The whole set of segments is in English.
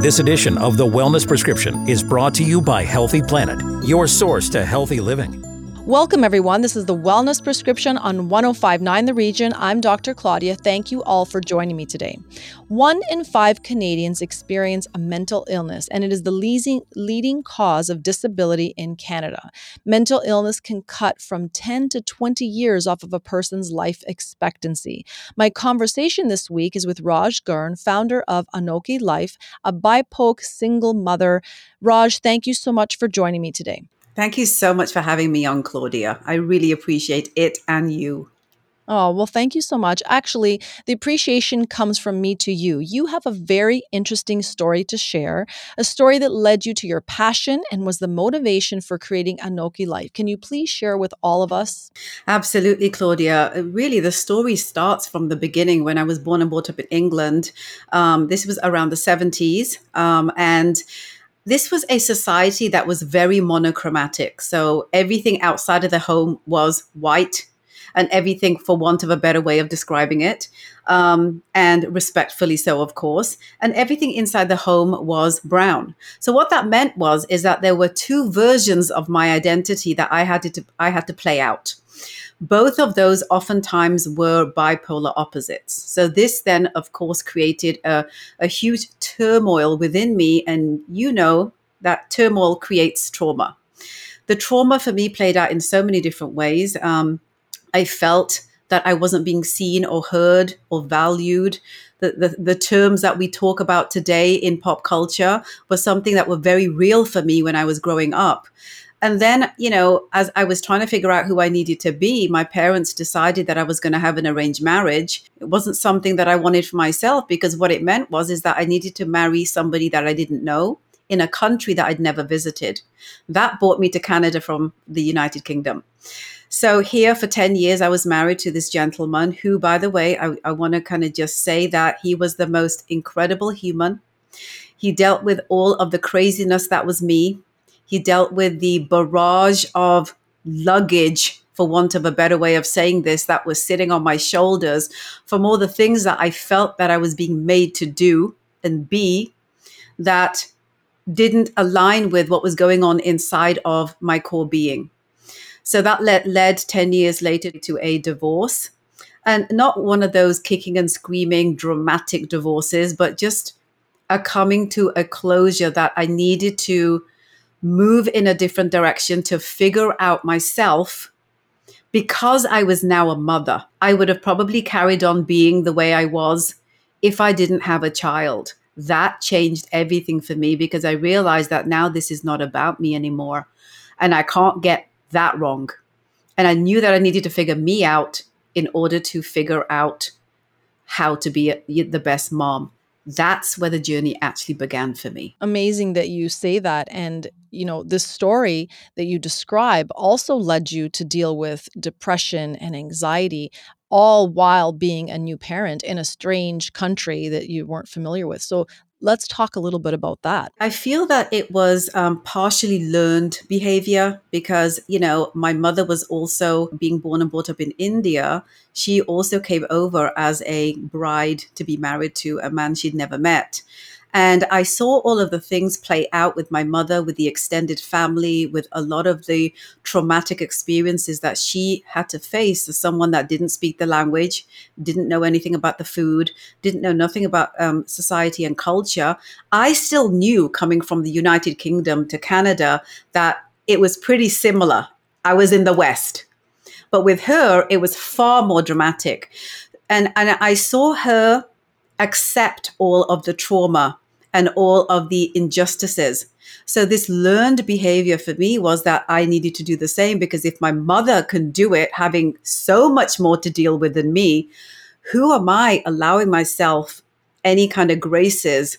This edition of The Wellness Prescription is brought to you by Healthy Planet, your source to healthy living. Welcome, everyone. This is the Wellness Prescription on 1059 The Region. I'm Dr. Claudia. Thank you all for joining me today. One in five Canadians experience a mental illness, and it is the leading, leading cause of disability in Canada. Mental illness can cut from 10 to 20 years off of a person's life expectancy. My conversation this week is with Raj Girn, founder of ANOKHI Life, a BIPOC single mother. Raj, thank you so much for joining me today. Thank you so much for having me on, Claudia. I really appreciate it and you. Oh, well, thank you so much. Actually, the appreciation comes from me to you. You have a very interesting story to share, a story that led you to your passion and was the motivation for creating ANOKHI Life. Can you please share with all of us? Absolutely, Claudia. Uh, really, the story starts from the beginning when I was born and brought up in England. Um, this was around the 70s. Um, and this was a society that was very monochromatic. So everything outside of the home was white, and everything, for want of a better way of describing it, um, and respectfully so, of course. And everything inside the home was brown. So what that meant was is that there were two versions of my identity that I had to I had to play out both of those oftentimes were bipolar opposites. So, this then, of course, created a, a huge turmoil within me. And you know that turmoil creates trauma. The trauma for me played out in so many different ways. Um, I felt that I wasn't being seen or heard or valued. The, the, the, terms that we talk about today in pop culture was something that were very real for me when I was growing up. And then, you know, as I was trying to figure out who I needed to be, my parents decided that I was going to have an arranged marriage. It wasn't something that I wanted for myself because what it meant was is that I needed to marry somebody that I didn't know in a country that I'd never visited. That brought me to Canada from the United Kingdom. So here for 10 years, I was married to this gentleman who, by the way, I, I want to kind of just say that he was the most incredible human. He dealt with all of the craziness that was me he dealt with the barrage of luggage, for want of a better way of saying this, that was sitting on my shoulders from all the things that I felt that I was being made to do and be that didn't align with what was going on inside of my core being. So that led, led 10 years later to a divorce. And not one of those kicking and screaming dramatic divorces, but just a coming to a closure that I needed to move in a different direction to figure out myself because I was now a mother. I would have probably carried on being the way I was if I didn't have a child. That changed everything for me because I realized that now this is not about me anymore. And I can't get that wrong. And I knew that I needed to figure me out in order to figure out how to be a, the best mom that's where the journey actually began for me. Amazing that you say that. And, you know, this story that you describe also led you to deal with depression and anxiety, all while being a new parent in a strange country that you weren't familiar with. So Let's talk a little bit about that. I feel that it was um, partially learned behavior because, you know, my mother was also being born and brought up in India. She also came over as a bride to be married to a man she'd never met. And I saw all of the things play out with my mother, with the extended family, with a lot of the traumatic experiences that she had to face as someone that didn't speak the language, didn't know anything about the food, didn't know nothing about um, society and culture. I still knew coming from the United Kingdom to Canada that it was pretty similar. I was in the West. But with her, it was far more dramatic. And, and I saw her accept all of the trauma and all of the injustices. So, this learned behavior for me was that I needed to do the same because if my mother can do it, having so much more to deal with than me, who am I allowing myself any kind of graces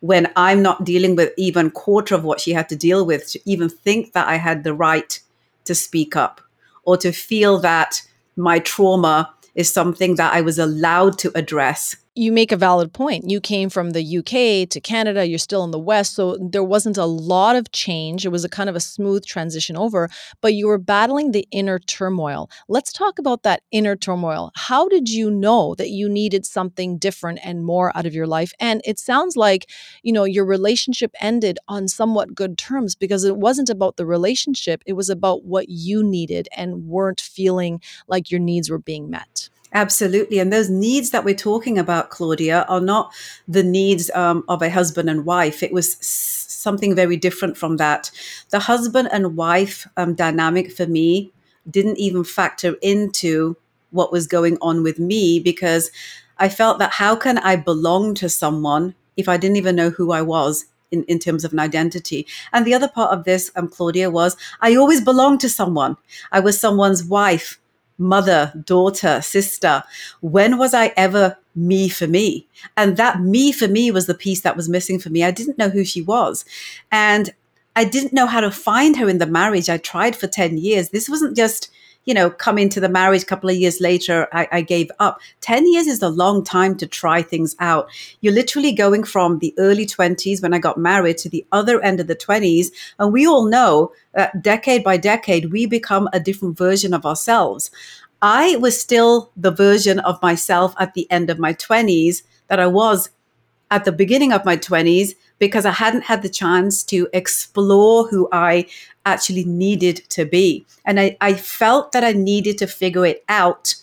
when I'm not dealing with even quarter of what she had to deal with to even think that I had the right to speak up or to feel that my trauma is something that I was allowed to address you make a valid point. You came from the UK to Canada, you're still in the West, so there wasn't a lot of change. It was a kind of a smooth transition over, but you were battling the inner turmoil. Let's talk about that inner turmoil. How did you know that you needed something different and more out of your life? And it sounds like, you know, your relationship ended on somewhat good terms because it wasn't about the relationship, it was about what you needed and weren't feeling like your needs were being met. Absolutely. And those needs that we're talking about, Claudia, are not the needs um, of a husband and wife. It was something very different from that. The husband and wife um, dynamic for me didn't even factor into what was going on with me because I felt that how can I belong to someone if I didn't even know who I was in, in terms of an identity. And the other part of this, um, Claudia, was I always belonged to someone. I was someone's wife, mother, daughter, sister. When was I ever me for me? And that me for me was the piece that was missing for me. I didn't know who she was. And I didn't know how to find her in the marriage. I tried for 10 years. This wasn't just you know, come into the marriage a couple of years later, I, I gave up. 10 years is a long time to try things out. You're literally going from the early 20s when I got married to the other end of the 20s. And we all know that decade by decade, we become a different version of ourselves. I was still the version of myself at the end of my 20s that I was at the beginning of my 20s because I hadn't had the chance to explore who I actually needed to be. And I, I felt that I needed to figure it out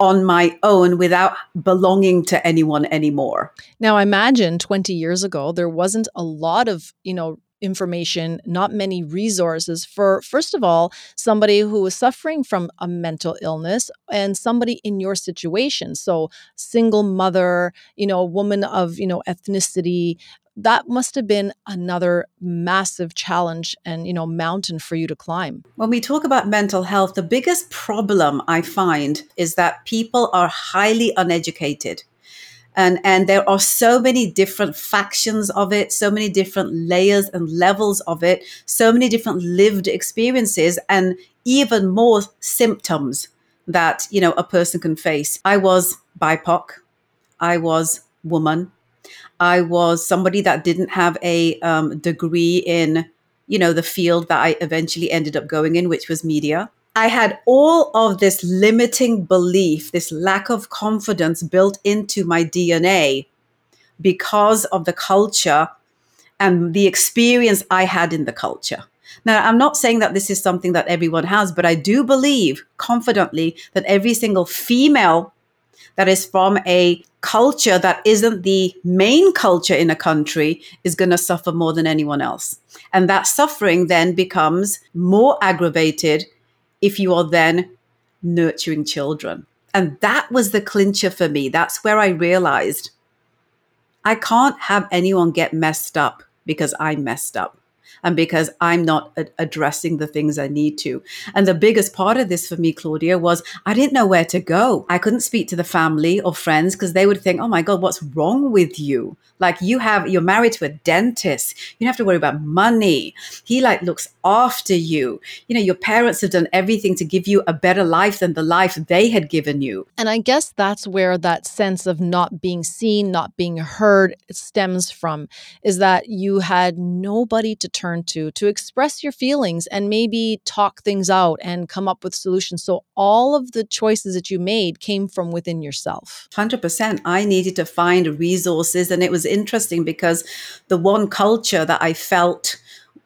on my own without belonging to anyone anymore. Now, imagine 20 years ago, there wasn't a lot of, you know, information, not many resources for, first of all, somebody who was suffering from a mental illness and somebody in your situation. So, single mother, you know, woman of, you know, ethnicity, that must have been another massive challenge and you know mountain for you to climb. When we talk about mental health the biggest problem i find is that people are highly uneducated. And and there are so many different factions of it so many different layers and levels of it so many different lived experiences and even more symptoms that you know a person can face. I was bipoc. I was woman I was somebody that didn't have a um, degree in, you know, the field that I eventually ended up going in, which was media. I had all of this limiting belief, this lack of confidence built into my DNA because of the culture and the experience I had in the culture. Now, I'm not saying that this is something that everyone has, but I do believe confidently that every single female that is from a culture that isn't the main culture in a country is going to suffer more than anyone else. And that suffering then becomes more aggravated if you are then nurturing children. And that was the clincher for me. That's where I realized I can't have anyone get messed up because I messed up and because I'm not a- addressing the things I need to. And the biggest part of this for me, Claudia, was I didn't know where to go. I couldn't speak to the family or friends because they would think, oh my God, what's wrong with you? Like you have, you're married to a dentist. You don't have to worry about money. He like looks after you. You know, your parents have done everything to give you a better life than the life they had given you. And I guess that's where that sense of not being seen, not being heard stems from is that you had nobody to turn to to express your feelings and maybe talk things out and come up with solutions. So all of the choices that you made came from within yourself. 100%. I needed to find resources and it was interesting because the one culture that I felt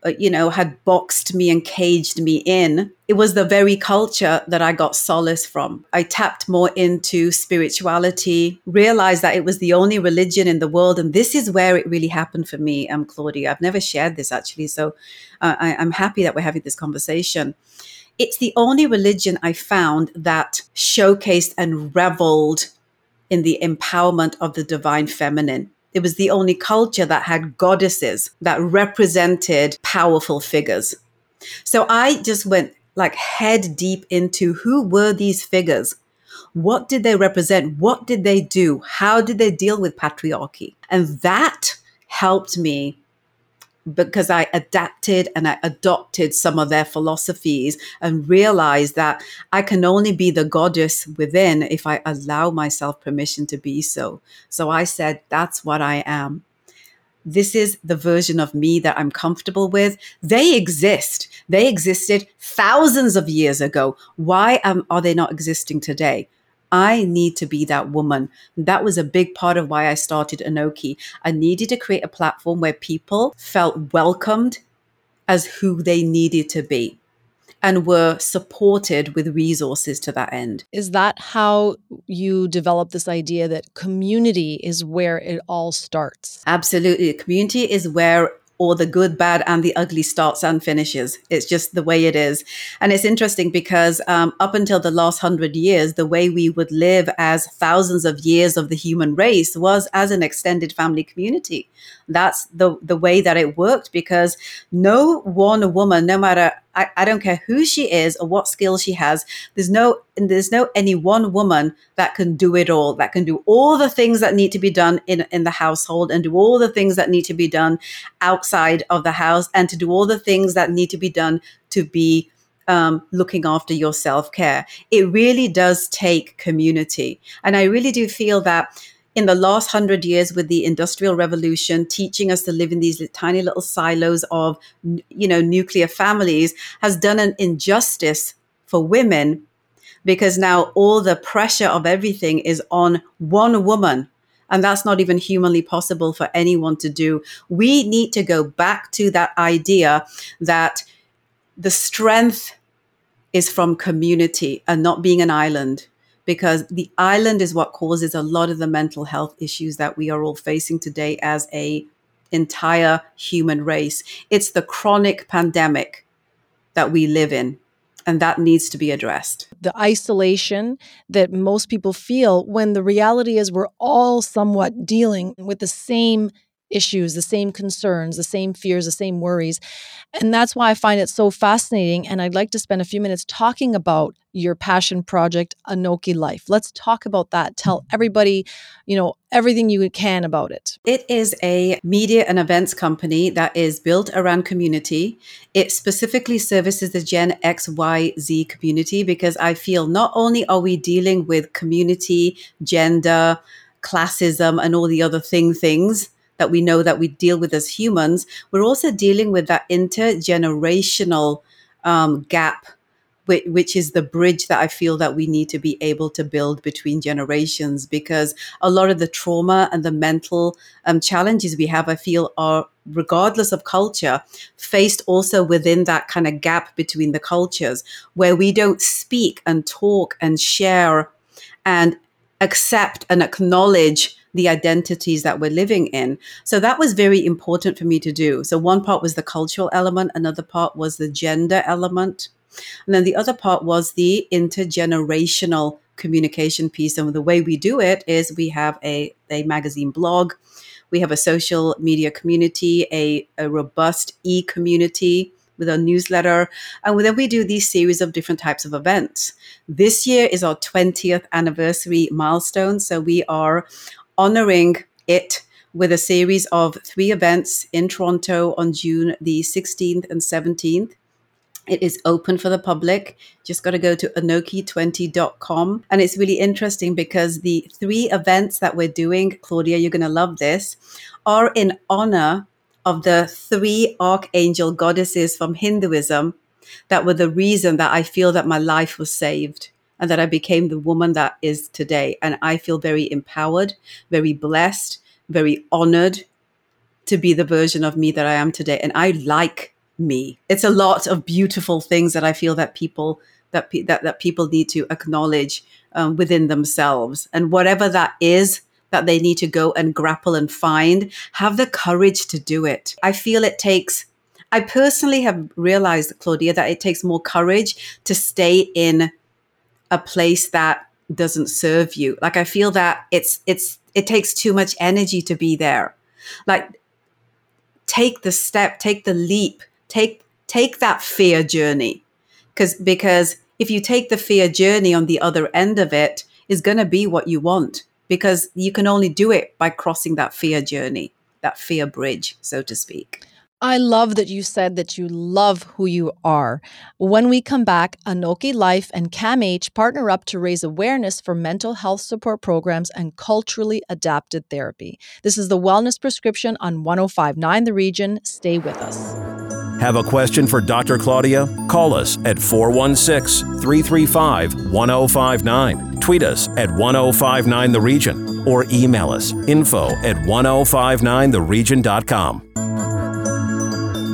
uh, you know, had boxed me and caged me in. It was the very culture that I got solace from. I tapped more into spirituality, realized that it was the only religion in the world. And this is where it really happened for me, um, Claudia. I've never shared this actually. So uh, I, I'm happy that we're having this conversation. It's the only religion I found that showcased and reveled in the empowerment of the divine feminine. It was the only culture that had goddesses that represented powerful figures. So I just went like head deep into who were these figures? What did they represent? What did they do? How did they deal with patriarchy? And that helped me because I adapted and I adopted some of their philosophies and realized that I can only be the goddess within if I allow myself permission to be so. So I said, that's what I am. This is the version of me that I'm comfortable with. They exist. They existed thousands of years ago. Why um, are they not existing today? I need to be that woman. That was a big part of why I started ANOKHI. I needed to create a platform where people felt welcomed as who they needed to be and were supported with resources to that end. Is that how you develop this idea that community is where it all starts? Absolutely. Community is where or the good, bad, and the ugly starts and finishes. It's just the way it is. And it's interesting because um, up until the last hundred years, the way we would live as thousands of years of the human race was as an extended family community. That's the, the way that it worked because no one woman, no matter I, I don't care who she is or what skills she has. There's no there's no any one woman that can do it all, that can do all the things that need to be done in, in the household and do all the things that need to be done outside of the house and to do all the things that need to be done to be um, looking after your self care. It really does take community. And I really do feel that in the last hundred years with the industrial revolution teaching us to live in these tiny little silos of you know nuclear families has done an injustice for women because now all the pressure of everything is on one woman. And that's not even humanly possible for anyone to do. We need to go back to that idea that the strength is from community and not being an island because the island is what causes a lot of the mental health issues that we are all facing today as a entire human race. It's the chronic pandemic that we live in and that needs to be addressed. The isolation that most people feel when the reality is we're all somewhat dealing with the same issues, the same concerns, the same fears, the same worries. And that's why I find it so fascinating. And I'd like to spend a few minutes talking about your passion project, ANOKHI Life. Let's talk about that. Tell everybody, you know, everything you can about it. It is a media and events company that is built around community. It specifically services the Gen XYZ community because I feel not only are we dealing with community, gender, classism, and all the other thing things that we know that we deal with as humans, we're also dealing with that intergenerational um, gap which is the bridge that I feel that we need to be able to build between generations because a lot of the trauma and the mental um, challenges we have, I feel, are regardless of culture, faced also within that kind of gap between the cultures where we don't speak and talk and share and accept and acknowledge the identities that we're living in. So that was very important for me to do. So one part was the cultural element, another part was the gender element. And then the other part was the intergenerational communication piece. And the way we do it is we have a, a magazine blog, we have a social media community, a, a robust e community with a newsletter. And then we do these series of different types of events. This year is our 20th anniversary milestone. So we are honoring it with a series of three events in Toronto on June the 16th and 17th. It is open for the public. Just got to go to anokhi20.com. And it's really interesting because the three events that we're doing, Claudia, you're going to love this, are in honor of the three archangel goddesses from Hinduism that were the reason that I feel that my life was saved and that I became the woman that is today. And I feel very empowered, very blessed, very honored to be the version of me that I am today. And I like me. It's a lot of beautiful things that I feel that people that pe- that, that people need to acknowledge um, within themselves, and whatever that is that they need to go and grapple and find, have the courage to do it. I feel it takes. I personally have realized, Claudia, that it takes more courage to stay in a place that doesn't serve you. Like I feel that it's it's it takes too much energy to be there. Like take the step, take the leap, take take that fear journey. Cuz because if you take the fear journey on the other end of it is going to be what you want because you can only do it by crossing that fear journey, that fear bridge, so to speak. I love that you said that you love who you are. When we come back, ANOKHI Life and CAMH partner up to raise awareness for mental health support programs and culturally adapted therapy. This is the Wellness Prescription on 1059 The Region. Stay with us. Have a question for Dr. Claudia? Call us at 416 335 1059. Tweet us at 1059 The Region or email us info at 1059theregion.com.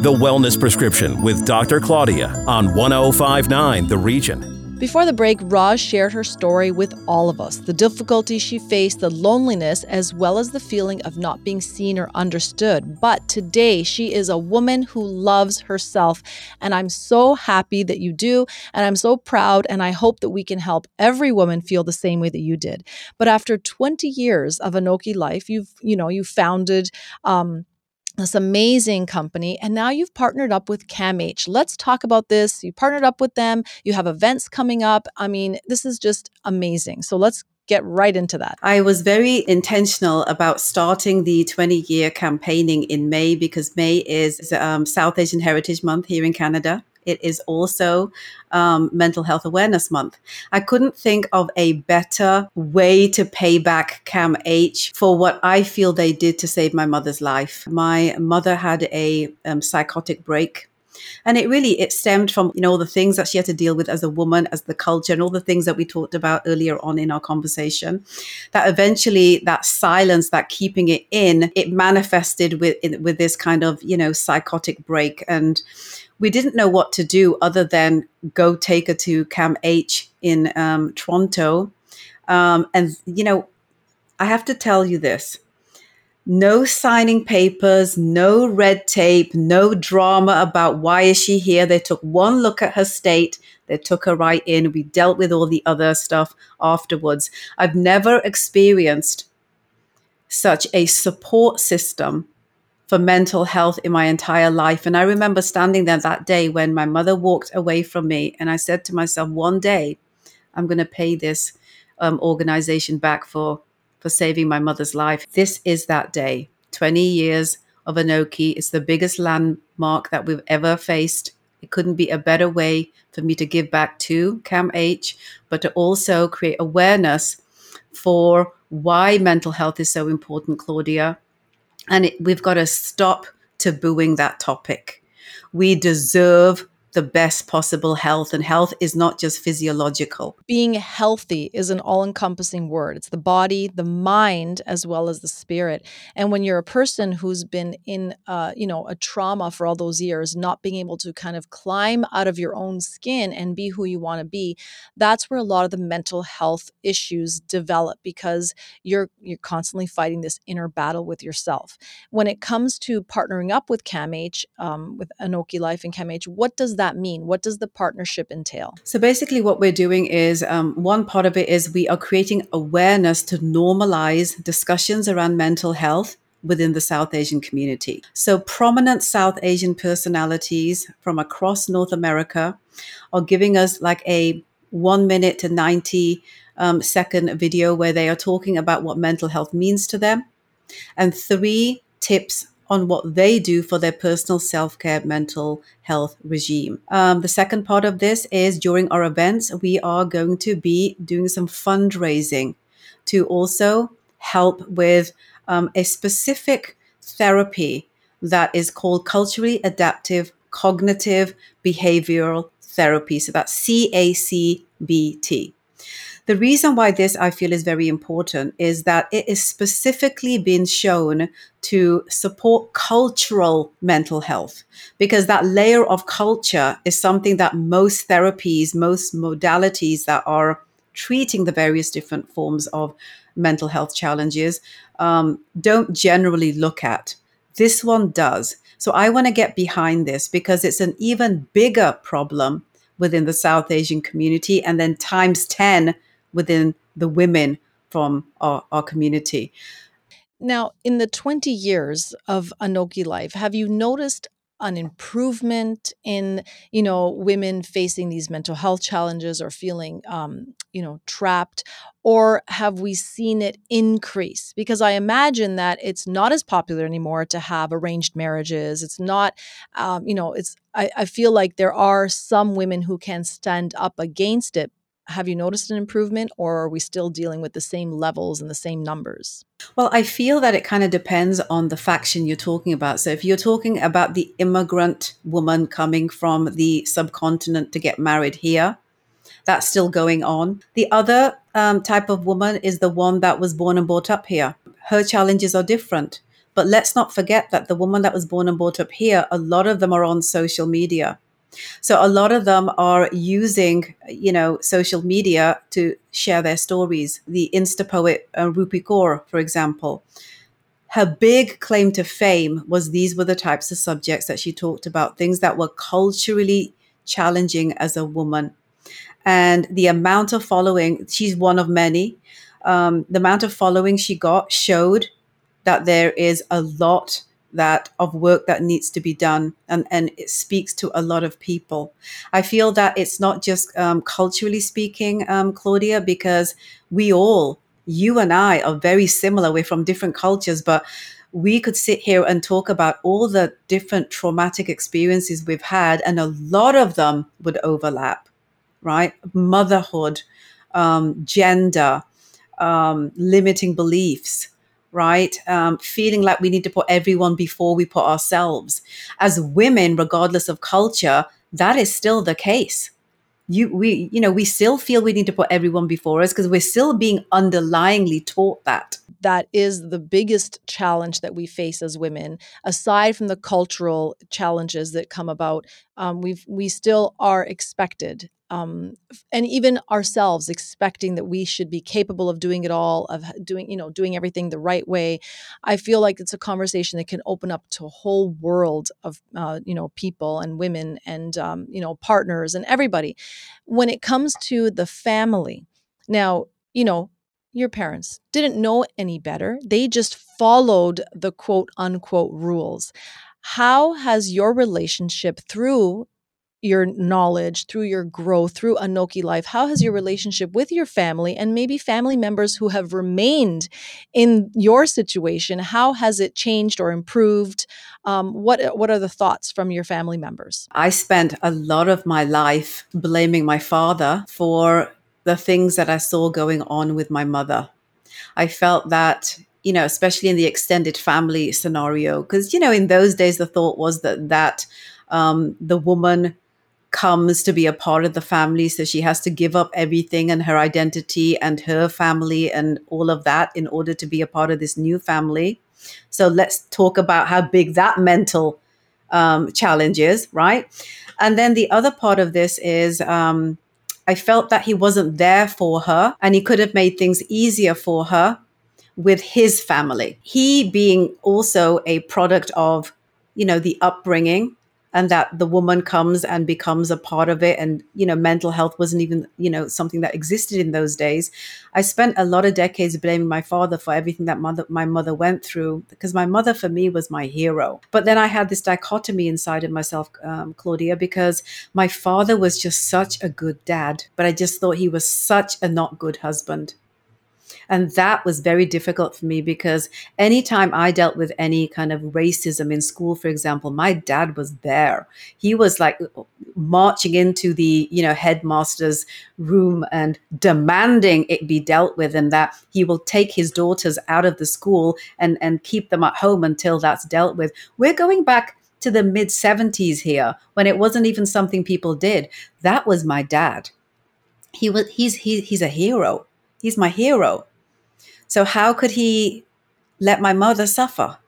The Wellness Prescription with Dr. Claudia on 1059 The Region. Before the break, Roz shared her story with all of us the difficulties she faced, the loneliness, as well as the feeling of not being seen or understood. But today, she is a woman who loves herself. And I'm so happy that you do. And I'm so proud. And I hope that we can help every woman feel the same way that you did. But after 20 years of ANOKHI life, you've, you know, you founded, um, this amazing company and now you've partnered up with CAMH. Let's talk about this. You partnered up with them. You have events coming up. I mean, this is just amazing. So let's get right into that. I was very intentional about starting the 20 year campaigning in May because May is um, South Asian Heritage Month here in Canada. It is also um, Mental Health Awareness Month. I couldn't think of a better way to pay back CAMH for what I feel they did to save my mother's life. My mother had a um, psychotic break and it really it stemmed from you know the things that she had to deal with as a woman as the culture and all the things that we talked about earlier on in our conversation that eventually that silence that keeping it in it manifested with with this kind of you know psychotic break and we didn't know what to do other than go take her to CAMH in um, Toronto. Um, and, you know, I have to tell you this no signing papers, no red tape, no drama about why is she here. They took one look at her state. They took her right in. We dealt with all the other stuff afterwards. I've never experienced such a support system for mental health in my entire life. And I remember standing there that day when my mother walked away from me, and I said to myself, one day I'm going to pay this um, organization back for for saving my mother's life. This is that day. 20 years of ANOKHI. It's the biggest landmark that we've ever faced. It couldn't be a better way for me to give back to CAMH, but to also create awareness for why mental health is so important, Claudia, and it, we've got to stop tabooing that topic. We deserve the best possible health. And health is not just physiological. Being healthy is an all encompassing word. It's the body, the mind, as well as the spirit. And when you're a person who's been in, uh, you know, a trauma for all those years, not being able to kind of climb out of your own skin and be who you want to be, that's where a lot of the mental health issues develop because you're you're constantly fighting this inner battle with yourself. When it comes to partnering up with CAMH, um, with ANOKHI Life and CAMH, what does that that mean? What does the partnership entail? So basically, what we're doing is um, one part of it is we are creating awareness to normalize discussions around mental health within the South Asian community. So, prominent South Asian personalities from across North America are giving us like a one minute to 90 um, second video where they are talking about what mental health means to them and three tips on what they do for their personal self care mental health regime. Um, the second part of this is during our events, we are going to be doing some fundraising to also help with um, a specific therapy that is called culturally adaptive cognitive behavioral therapy. So that's CACBT. The reason why this I feel is very important is that it is specifically been shown to support cultural mental health because that layer of culture is something that most therapies, most modalities that are treating the various different forms of mental health challenges um, don't generally look at. This one does. So I want to get behind this because it's an even bigger problem within the South Asian community and then times 10 within the women from our, our community. Now, in the 20 years of ANOKHI life, have you noticed an improvement in you know women facing these mental health challenges or feeling um, you know trapped? Or have we seen it increase? Because i imagine that it's not as popular anymore to have arranged marriages. It's not um, you know it's I, I feel like there are some women who can stand up against it have you noticed an improvement or are we still dealing with the same levels and the same numbers? Well, I feel that it kind of depends on the faction you're talking about. So if you're talking about the immigrant woman coming from the subcontinent to get married here, that's still going on. The other um, type of woman is the one that was born and brought up here. Her challenges are different. But let's not forget that the woman that was born and brought up here, a lot of them are on social media. So a lot of them are using, you know, social media to share their stories. The Insta poet uh, Rupi Kaur, for example, her big claim to fame was these were the types of subjects that she talked about, things that were culturally challenging as a woman. And the amount of following, she's one of many. Um, the amount of following she got showed that there is a lot that of work that needs to be done and, and it speaks to a lot of people. I feel that it's not just um, culturally speaking um, claudia because we all you and i are very similar. We're from different cultures but we could sit here and talk about all the different traumatic experiences we've had and a lot of them would overlap right? Motherhood um, gender um, limiting beliefs right? Um, feeling like we need to put everyone before we put ourselves. As women, regardless of culture, that is still the case. You, we, you know, we still feel we need to put everyone before us because we're still being underlyingly taught that. That is the biggest challenge that we face as women. Aside from the cultural challenges that come about, um, we we still are expected um, and even ourselves expecting that we should be capable of doing it all of doing you know doing everything the right way i feel like it's a conversation that can open up to a whole world of uh, you know people and women and um, you know partners and everybody. When it comes to the family now you know your parents didn't know any better. They just followed the quote unquote rules. How has your relationship through your knowledge, through your growth, through ANOKHI Life? How has your relationship with your family and maybe family members who have remained in your situation, how has it changed or improved? Um, what what are the thoughts from your family members? I spent a lot of my life blaming my father for the things that I saw going on with my mother. I felt that you know, especially in the extended family scenario, because you know, in those days, the thought was that that um, the woman comes to be a part of the family. So she has to give up everything and her identity and her family and all of that in order to be a part of this new family. So let's talk about how big that mental um, challenge is, right? And then the other part of this is um, I felt that he wasn't there for her and he could have made things easier for her with his family. He being also a product of, you know, the upbringing and that the woman comes and becomes a part of it. And you know mental health wasn't even you know something that existed in those days. I spent a lot of decades blaming my father for everything that mother my mother went through because my mother for me was my hero. But then i had this dichotomy inside of myself um, claudia because my father was just such a good dad but i just thought he was such a not good husband and that was very difficult for me because anytime I dealt with any kind of racism in school, for example, my dad was there. He was like marching into the, you know, headmaster's room and demanding it be dealt with and that he will take his daughters out of the school and, and keep them at home until that's dealt with. We're going back to the mid 70s here when it wasn't even something people did. That was my dad. He was he's he, he's a hero. He's my hero. So, how could he let my mother suffer?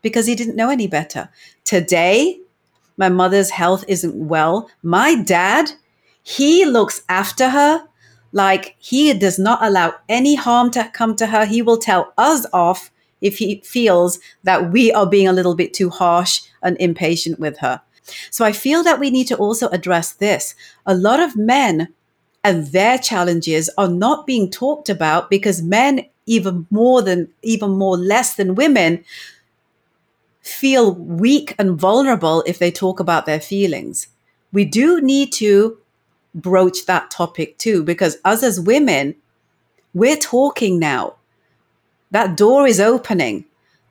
Because he didn't know any better. Today, my mother's health isn't well. My dad, he looks after her like he does not allow any harm to come to her. He will tell us off if he feels that we are being a little bit too harsh and impatient with her. So I feel that we need to also address this. A lot of men and their challenges are not being talked about because men even more than even more less than women feel weak and vulnerable if they talk about their feelings. We do need to broach that topic too, because us as women, we're talking now. That door is opening,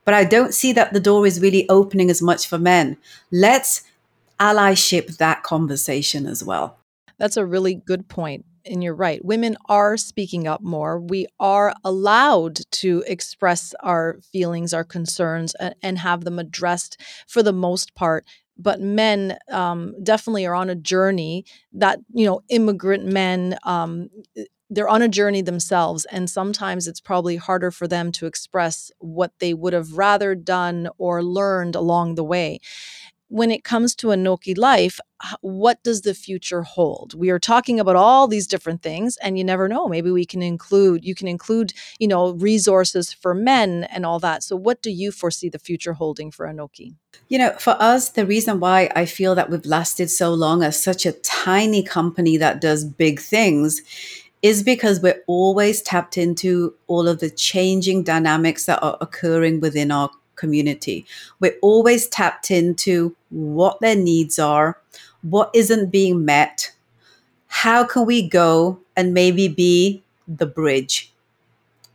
but I don't see that the door is really opening as much for men. Let's allyship that conversation as well. That's a really good point and you're right. Women are speaking up more. We are allowed to express our feelings, our concerns, and, have them addressed for the most part. But men um, definitely are on a journey that, you know, immigrant men, um, they're on a journey themselves. And sometimes it's probably harder for them to express what they would have rather done or learned along the way when it comes to ANOKHI life, what does the future hold? We are talking about all these different things, and you never know. Maybe we can include, you can include, you know, resources for men and all that. So, what do you foresee the future holding for ANOKHI? You know, for us, the reason why I feel that we've lasted so long as such a tiny company that does big things is because we're always tapped into all of the changing dynamics that are occurring within our community. We're always tapped into what their needs are, what isn't being met, how can we go and maybe be the bridge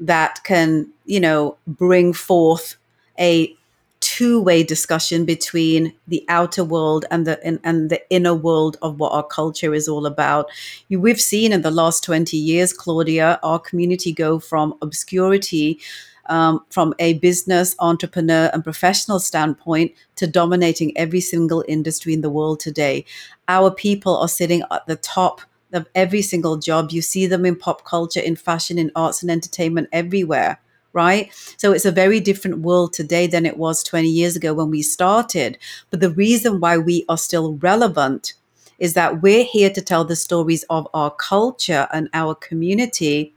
that can, you know, bring forth a two-way discussion between the outer world and the and, and, the inner world of what our culture is all about. You, We've seen in the last 20 years, Claudia, our community go from obscurity um, from a business, entrepreneur, and professional standpoint to dominating every single industry in the world today. Our people are sitting at the top of every single job. You see them in pop culture, in fashion, in arts and entertainment, everywhere right? So it's a very different world today than it was 20 years ago when we started. But the reason why we are still relevant is that we're here to tell the stories of our culture and our community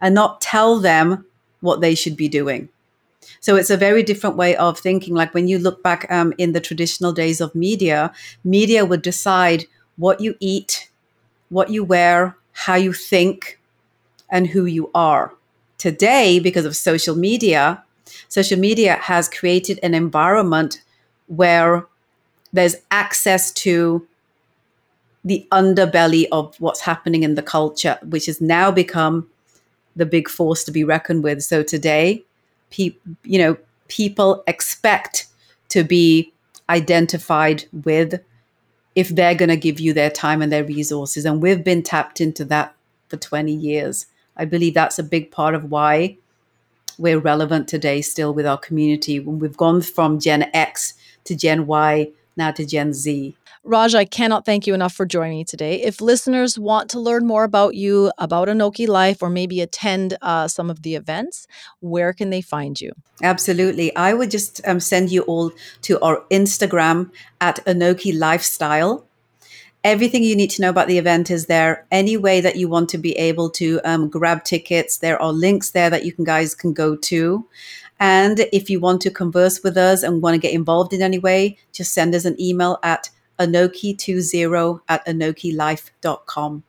and not tell them what they should be doing. So it's a very different way of thinking. Like when you look back um, in the traditional days of media, media would decide what you eat, what you wear, how you think, and who you are. Today, because of social media, social media has created an environment where there's access to the underbelly of what's happening in the culture, which has now become the big force to be reckoned with. So today, pe- you know, people expect to be identified with if they're going to give you their time and their resources. And we've been tapped into that for 20 years. I believe that's a big part of why we're relevant today still with our community. When we've gone from Gen X to Gen Y, now to Gen Z. Raj, I cannot thank you enough for joining me today. If listeners want to learn more about you, about ANOKHI Life, or maybe attend uh, some of the events, where can they find you? Absolutely. I would just um, send you all to our Instagram at ANOKHI Lifestyle. Everything you need to know about the event is there. Any way that you want to be able to um, grab tickets, there are links there that you can guys can go to. And if you want to converse with us and want to get involved in any way, just send us an email at anokhi20 at anokhilife.com.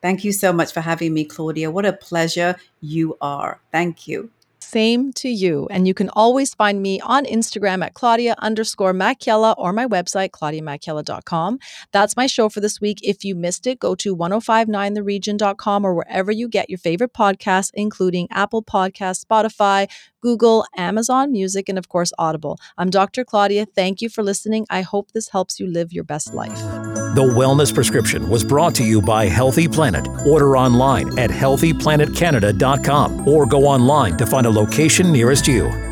Thank you so much for having me, Claudia. What a pleasure you are. Thank you. Same to you. And you can always find me on Instagram at Claudia underscore Macchiella or my website, claudiamacchiella.com. That's my show for this week. If you missed it, go to 1059theregion.com or wherever you get your favorite podcasts, including Apple Podcasts, Spotify, Google, Amazon Music, and of course, Audible. I'm Dr. Claudia. Thank you for listening. I hope this helps you live your best life. The Wellness Prescription was brought to you by Healthy Planet. Order online at healthyplanetcanada.com or go online to find a location nearest you.